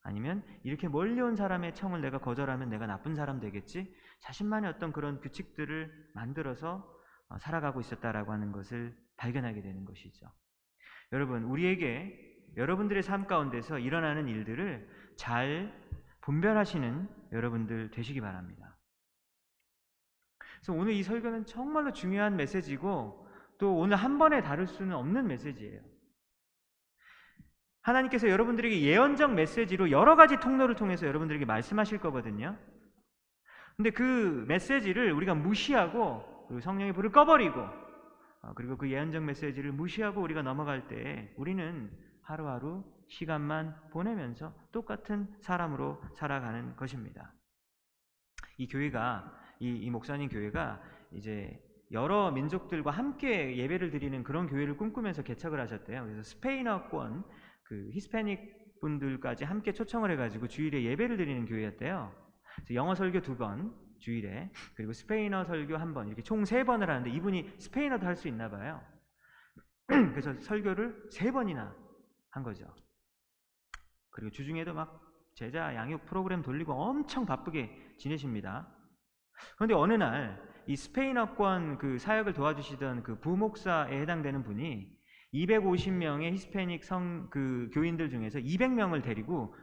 아니면 이렇게 멀리 온 사람의 청을 내가 거절하면 내가 나쁜 사람 되겠지? 자신만의 어떤 그런 규칙들을 만들어서 어, 살아가고 있었다라고 하는 것을 발견하게 되는 것이죠. 여러분, 우리에게 여러분들의 삶 가운데서 일어나는 일들을 잘 분별하시는 여러분들 되시기 바랍니다. 그래서 오늘 이 설교는 정말로 중요한 메시지고 또 오늘 한 번에 다룰 수는 없는 메시지예요. 하나님께서 여러분들에게 예언적 메시지로 여러 가지 통로를 통해서 여러분들에게 말씀하실 거거든요. 근데 그 메시지를 우리가 무시하고 그리고 성령의 불을 꺼버리고 어, 그리고 그 예언적 메시지를 무시하고 우리가 넘어갈 때 우리는 하루하루 시간만 보내면서 똑같은 사람으로 살아가는 것입니다. 이 교회가 이, 이 목사님 교회가 이제 여러 민족들과 함께 예배를 드리는 그런 교회를 꿈꾸면서 개척을 하셨대요. 그래서 스페인어권 그 히스패닉 분들까지 함께 초청을 해가지고 주일에 예배를 드리는 교회였대요. 영어 설교 두 번, 주일에 그리고 스페인어 설교 한 번, 이렇게 총 세 번을 하는데 이분이 스페인어도 할 수 있나 봐요. 그래서 설교를 세 번이나 한 거죠. 그리고 주중에도 막 제자 양육 프로그램 돌리고 엄청 바쁘게 지내십니다. 그런데 어느 날 이 스페인어권 그 사역을 도와주시던 그 부목사에 해당되는 분이 250명의 히스패닉 성 그 교인들 중에서 200명을 데리고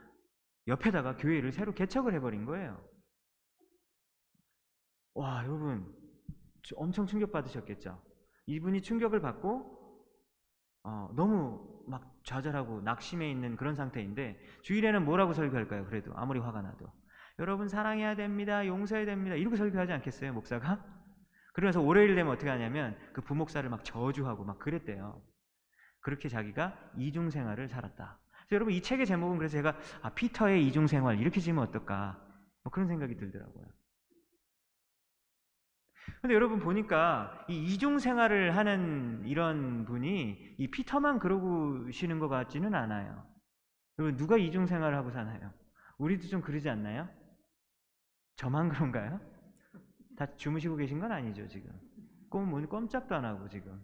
옆에다가 교회를 새로 개척을 해버린 거예요. 와, 여러분 엄청 충격 받으셨겠죠. 이분이 충격을 받고 어, 너무 막 좌절하고 낙심해 있는 그런 상태인데 주일에는 뭐라고 설교할까요? 그래도 아무리 화가 나도 여러분 사랑해야 됩니다. 용서해야 됩니다. 이렇게 설교하지 않겠어요, 목사가? 그러면서 월요일 되면 어떻게 하냐면 그 부목사를 막 저주하고 막 그랬대요. 그렇게 자기가 이중 생활을 살았다. 여러분 이 책의 제목은 그래서 제가 아, 피터의 이중 생활 이렇게 지으면 어떨까? 뭐 그런 생각이 들더라고요. 근데 여러분 보니까 이 이중 생활을 하는 이런 분이 이 피터만 그러고 쉬는 것 같지는 않아요. 여러분 누가 이중 생활을 하고 사나요? 우리도 좀 그러지 않나요? 저만 그런가요? 다 주무시고 계신 건 아니죠 지금. 꿈은 꼼짝도 안 하고 지금.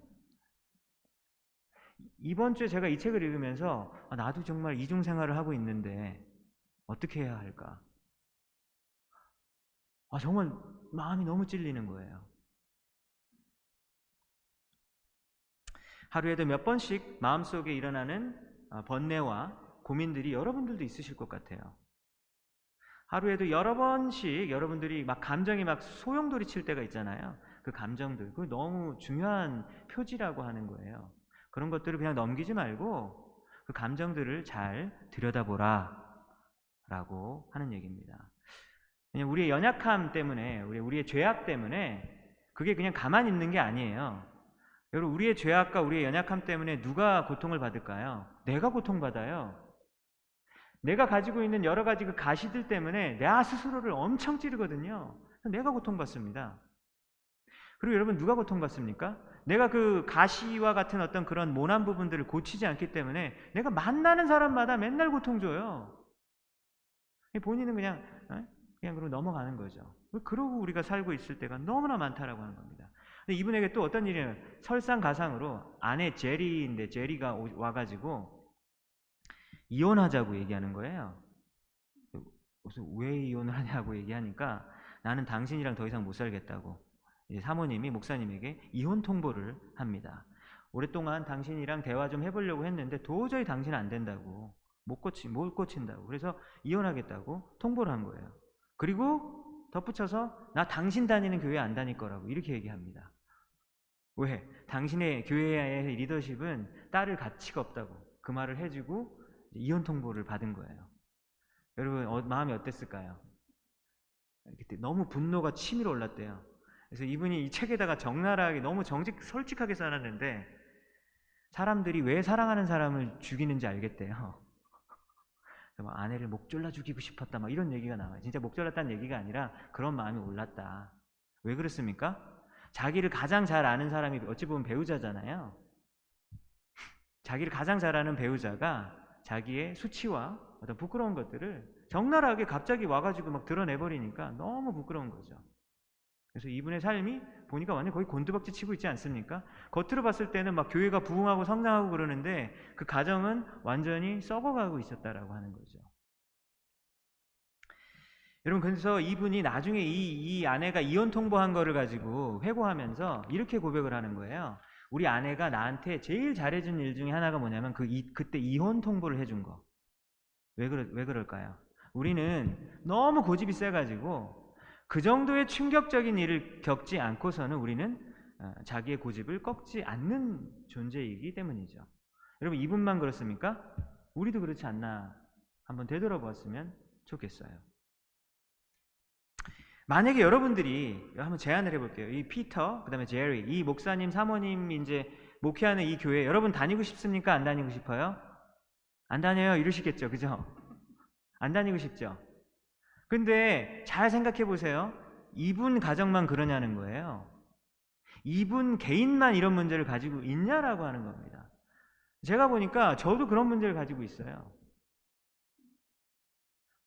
이번 주에 제가 이 책을 읽으면서 아, 나도 정말 이중 생활을 하고 있는데 어떻게 해야 할까? 아, 정말 마음이 너무 찔리는 거예요. 하루에도 몇 번씩 마음속에 일어나는 아, 번뇌와 고민들이 여러분들도 있으실 것 같아요. 하루에도 여러 번씩 여러분들이 막 감정이 막 소용돌이 칠 때가 있잖아요. 그 감정들. 그 너무 중요한 표지라고 하는 거예요. 그런 것들을 그냥 넘기지 말고 그 감정들을 잘 들여다보라 라고 하는 얘기입니다. 왜냐면 우리의 연약함 때문에, 우리의 죄악 때문에 그게 그냥 가만히 있는 게 아니에요. 여러분, 우리의 죄악과 우리의 연약함 때문에 누가 고통을 받을까요? 내가 고통받아요. 내가 가지고 있는 여러 가지 그 가시들 때문에 내 스스로를 엄청 찌르거든요. 내가 고통받습니다. 그리고 여러분 누가 고통받습니까? 내가 그 가시와 같은 어떤 그런 모난 부분들을 고치지 않기 때문에 내가 만나는 사람마다 맨날 고통 줘요. 본인은 그냥 어? 그냥 그러고 넘어가는 거죠. 그러고 우리가 살고 있을 때가 너무나 많다라고 하는 겁니다. 이분에게 또 어떤 일이 설상가상으로 아내 제리인데 제리가 오- 와가지고 이혼하자고 얘기하는 거예요. 그래서 왜 이혼을 하냐고 얘기하니까 나는 당신이랑 더 이상 못 살겠다고 사모님이 목사님에게 이혼 통보를 합니다. 오랫동안 당신이랑 대화 좀 해보려고 했는데 도저히 당신은 안 된다고 못 고치 못 고친다고 그래서 이혼하겠다고 통보를 한 거예요. 그리고 덧붙여서 나 당신 다니는 교회 안 다닐 거라고 이렇게 얘기합니다. 왜? 당신의 교회의 리더십은 딸을 가치가 없다고 그 말을 해주고 이혼 통보를 받은 거예요. 여러분 어, 마음이 어땠을까요? 그때 너무 분노가 치밀어 올랐대요. 그래서 이분이 이 책에다가 적나라하게 너무 정직 솔직하게 써놨는데 사람들이 왜 사랑하는 사람을 죽이는지 알겠대요. 막 아내를 목 졸라 죽이고 싶었다 막 이런 얘기가 나와요. 진짜 목 졸랐다는 얘기가 아니라 그런 마음이 올랐다. 왜 그렇습니까? 자기를 가장 잘 아는 사람이 어찌 보면 배우자잖아요. 자기를 가장 잘 아는 배우자가 자기의 수치와 어떤 부끄러운 것들을 적나라하게 갑자기 와가지고 막 드러내버리니까 너무 부끄러운 거죠. 그래서 이분의 삶이 보니까 완전 거의 곤두박질 치고 있지 않습니까? 겉으로 봤을 때는 막 교회가 부흥하고 성장하고 그러는데 그 가정은 완전히 썩어가고 있었다라고 하는 거죠. 여러분 그래서 이분이 나중에 이, 이 아내가 이혼 통보한 거를 가지고 회고하면서 이렇게 고백을 하는 거예요. 우리 아내가 나한테 제일 잘해준 일 중에 하나가 뭐냐면 그 이, 그때 이혼 통보를 해준 거. 왜 그러, 왜 그럴까요? 우리는 너무 고집이 세가지고 그 정도의 충격적인 일을 겪지 않고서는 우리는 어, 자기의 고집을 꺾지 않는 존재이기 때문이죠. 여러분 이분만 그렇습니까? 우리도 그렇지 않나 한번 되돌아보았으면 좋겠어요. 만약에 여러분들이 한번 제안을 해볼게요. 이 피터, 그 다음에 제리, 이 목사님, 사모님 이제 목회하는 이 교회 여러분 다니고 싶습니까? 안 다니고 싶어요? 안 다녀요 이러시겠죠, 그죠? 안 다니고 싶죠. 근데 잘 생각해 보세요. 이분 가정만 그러냐는 거예요. 이분 개인만 이런 문제를 가지고 있냐라고 하는 겁니다. 제가 보니까 저도 그런 문제를 가지고 있어요.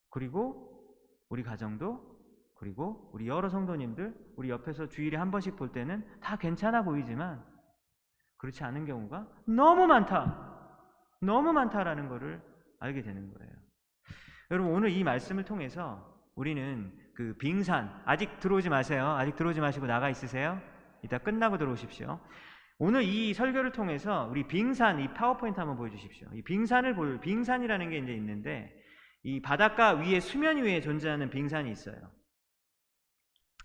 그리고 우리 가정도 그리고 우리 여러 성도님들 우리 옆에서 주일에 한 번씩 볼 때는 다 괜찮아 보이지만 그렇지 않은 경우가 너무 많다. 너무 많다라는 것을 알게 되는 거예요. 여러분 오늘 이 말씀을 통해서 우리는 그 빙산 아직 들어오지 마세요. 아직 들어오지 마시고 나가 있으세요. 이따 끝나고 들어오십시오. 오늘 이 설교를 통해서 우리 빙산 이 파워포인트 한번 보여주십시오. 이 빙산을 볼 빙산이라는 게 이제 있는데 이 바닷가 위에 수면 위에 존재하는 빙산이 있어요.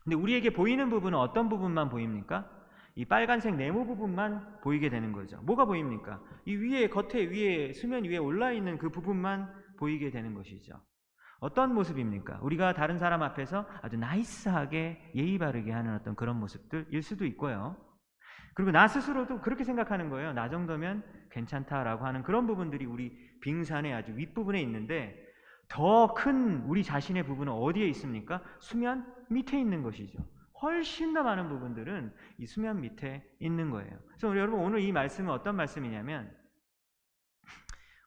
근데 우리에게 보이는 부분은 어떤 부분만 보입니까? 이 빨간색 네모 부분만 보이게 되는 거죠. 뭐가 보입니까? 이 위에 겉에 위에 수면 위에 올라 있는 그 부분만 보이게 되는 것이죠. 어떤 모습입니까? 우리가 다른 사람 앞에서 아주 나이스하게 예의 바르게 하는 어떤 그런 모습들일 수도 있고요. 그리고 나 스스로도 그렇게 생각하는 거예요. 나 정도면 괜찮다라고 하는 그런 부분들이 우리 빙산의 아주 윗부분에 있는데 더 큰 우리 자신의 부분은 어디에 있습니까? 수면 밑에 있는 것이죠. 훨씬 더 많은 부분들은 이 수면 밑에 있는 거예요. 그래서 우리 여러분 오늘 이 말씀은 어떤 말씀이냐면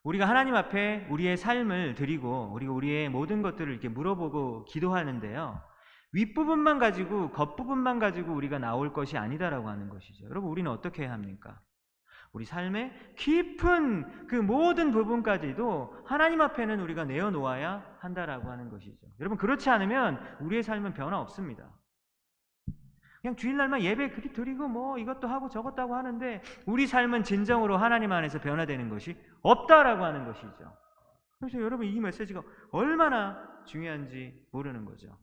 우리가 하나님 앞에 우리의 삶을 드리고 그리고 우리의 모든 것들을 이렇게 물어보고 기도하는데요. 윗부분만 가지고 겉부분만 가지고 우리가 나올 것이 아니다라고 하는 것이죠. 여러분 우리는 어떻게 해야 합니까? 우리 삶의 깊은 그 모든 부분까지도 하나님 앞에는 우리가 내어놓아야 한다라고 하는 것이죠. 여러분 그렇지 않으면 우리의 삶은 변화 없습니다. 그냥 주일날만 예배 그리 드리고 뭐 이것도 하고 저것도 하고 하는데 우리 삶은 진정으로 하나님 안에서 변화되는 것이 없다라고 하는 것이죠. 그래서 여러분 이 메시지가 얼마나 중요한지 모르는 거죠.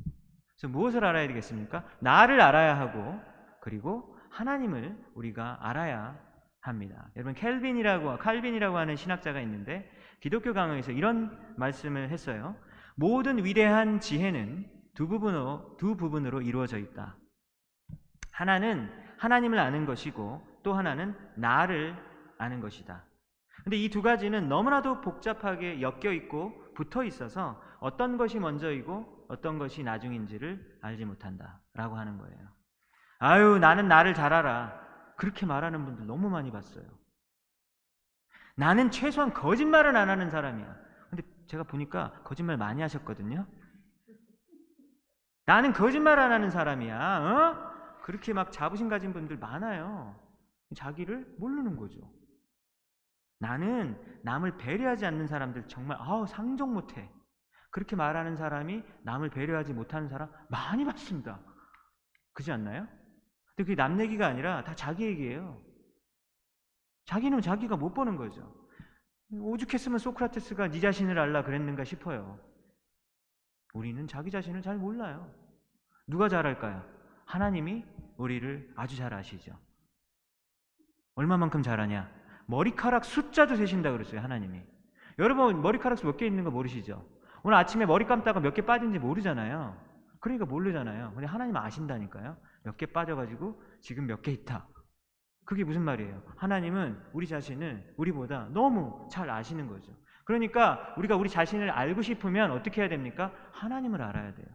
그래서 무엇을 알아야 되겠습니까? 나를 알아야 하고 그리고 하나님을 우리가 알아야 합니다. 여러분 켈빈이라고 칼빈이라고 하는 신학자가 있는데 기독교 강의에서 이런 말씀을 했어요. 모든 위대한 지혜는 두 부분으로 두 부분으로 이루어져 있다. 하나는 하나님을 아는 것이고 또 하나는 나를 아는 것이다. 근데 이 두 가지는 너무나도 복잡하게 엮여 있고 붙어 있어서 어떤 것이 먼저이고 어떤 것이 나중인지를 알지 못한다 라고 하는 거예요. 아유, 나는 나를 잘 알아. 그렇게 말하는 분들 너무 많이 봤어요. 나는 최소한 거짓말은 안 하는 사람이야. 근데 제가 보니까 거짓말 많이 하셨거든요. 나는 거짓말 안 하는 사람이야. 어? 그렇게 막 자부심 가진 분들 많아요. 자기를 모르는 거죠. 나는 남을 배려하지 않는 사람들 정말 아우 상종 못해. 그렇게 말하는 사람이 남을 배려하지 못하는 사람 많이 봤습니다. 그지 않나요? 근데 그게 남 얘기가 아니라 다 자기 얘기예요. 자기는 자기가 못 보는 거죠. 오죽했으면 소크라테스가 네 자신을 알라 그랬는가 싶어요. 우리는 자기 자신을 잘 몰라요. 누가 잘 알까요? 하나님이 우리를 아주 잘 아시죠. 얼마만큼 잘하냐? 머리카락 숫자도 세신다 그랬어요, 하나님이. 여러분, 머리카락 몇 개 있는 거 모르시죠? 오늘 아침에 머리 감다가 몇 개 빠진지 모르잖아요. 그러니까 모르잖아요. 근데 하나님 아신다니까요. 몇 개 빠져가지고 지금 몇 개 있다. 그게 무슨 말이에요? 하나님은 우리 자신을 우리보다 너무 잘 아시는 거죠. 그러니까 우리가 우리 자신을 알고 싶으면 어떻게 해야 됩니까? 하나님을 알아야 돼요.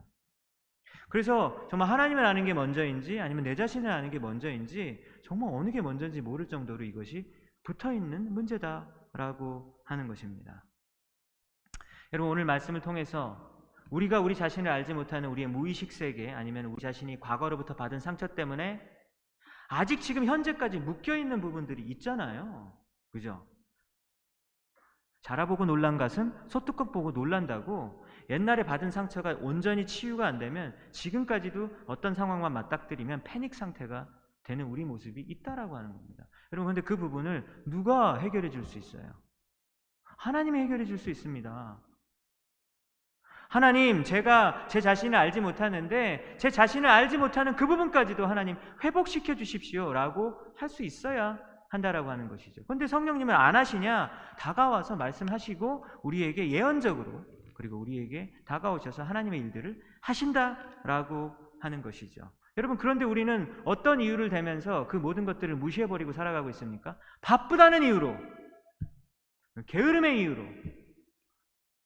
그래서 정말 하나님을 아는 게 먼저인지 아니면 내 자신을 아는 게 먼저인지 정말 어느 게 먼저인지 모를 정도로 이것이 붙어 있는 문제다라고 하는 것입니다. 여러분 오늘 말씀을 통해서 우리가 우리 자신을 알지 못하는 우리의 무의식 세계 아니면 우리 자신이 과거로부터 받은 상처 때문에 아직 지금 현재까지 묶여 있는 부분들이 있잖아요. 그죠? 자라보고 놀란 가슴, 소뚜껑 보고 놀란다고 옛날에 받은 상처가 온전히 치유가 안 되면 지금까지도 어떤 상황만 맞닥뜨리면 패닉 상태가 되는 우리 모습이 있다라고 하는 겁니다. 여러분, 근데 그 부분을 누가 해결해 줄 수 있어요? 하나님이 해결해 줄 수 있습니다. 하나님, 제가 제 자신을 알지 못하는데 제 자신을 알지 못하는 그 부분까지도 하나님 회복시켜 주십시오라고 할 수 있어야 한다라고 하는 것이죠. 그런데 성령님은 안 하시냐? 다가와서 말씀하시고 우리에게 예언적으로 그리고 우리에게 다가오셔서 하나님의 일들을 하신다라고 하는 것이죠. 여러분 그런데 우리는 어떤 이유를 대면서 그 모든 것들을 무시해 버리고 살아가고 있습니까? 바쁘다는 이유로 게으름의 이유로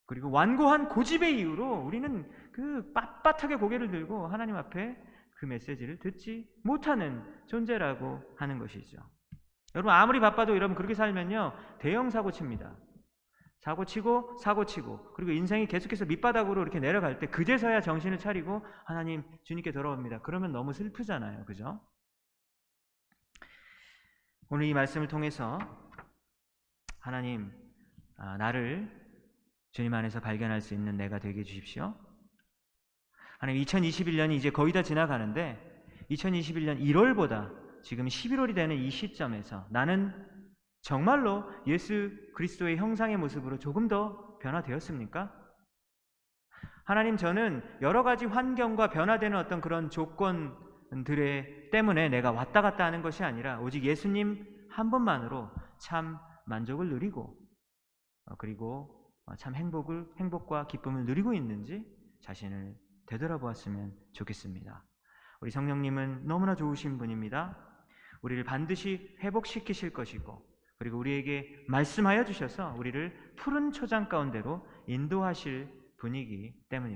그리고 완고한 고집의 이유로 우리는 그 빳빳하게 고개를 들고 하나님 앞에 그 메시지를 듣지 못하는 존재라고 하는 것이죠. 여러분 아무리 바빠도 여러분 그렇게 살면요 대형 사고 칩니다. 사고 치고 사고 치고 그리고 인생이 계속해서 밑바닥으로 이렇게 내려갈 때 그제서야 정신을 차리고 하나님 주님께 돌아옵니다. 그러면 너무 슬프잖아요. 그죠? 오늘 이 말씀을 통해서 하나님 아, 나를 주님 안에서 발견할 수 있는 내가 되게 해 주십시오. 하나님 2021년이 이제 거의 다 지나가는데 2021년 1월보다 지금 11월이 되는 이 시점에서 나는 정말로 예수 그리스도의 형상의 모습으로 조금 더 변화되었습니까? 하나님 저는 여러 가지 환경과 변화되는 어떤 그런 조건들에 때문에 내가 왔다 갔다 하는 것이 아니라 오직 예수님 한 분만으로 참 만족을 누리고 어, 그리고 참 행복을 행복과 기쁨을 누리고 있는지 자신을 되돌아보았으면 좋겠습니다. 우리 성령님은 너무나 좋으신 분입니다. 우리를 반드시 회복시키실 것이고 그리고 우리에게 말씀하여 주셔서 우리를 푸른 초장 가운데로 인도하실 분이기 때문입니다.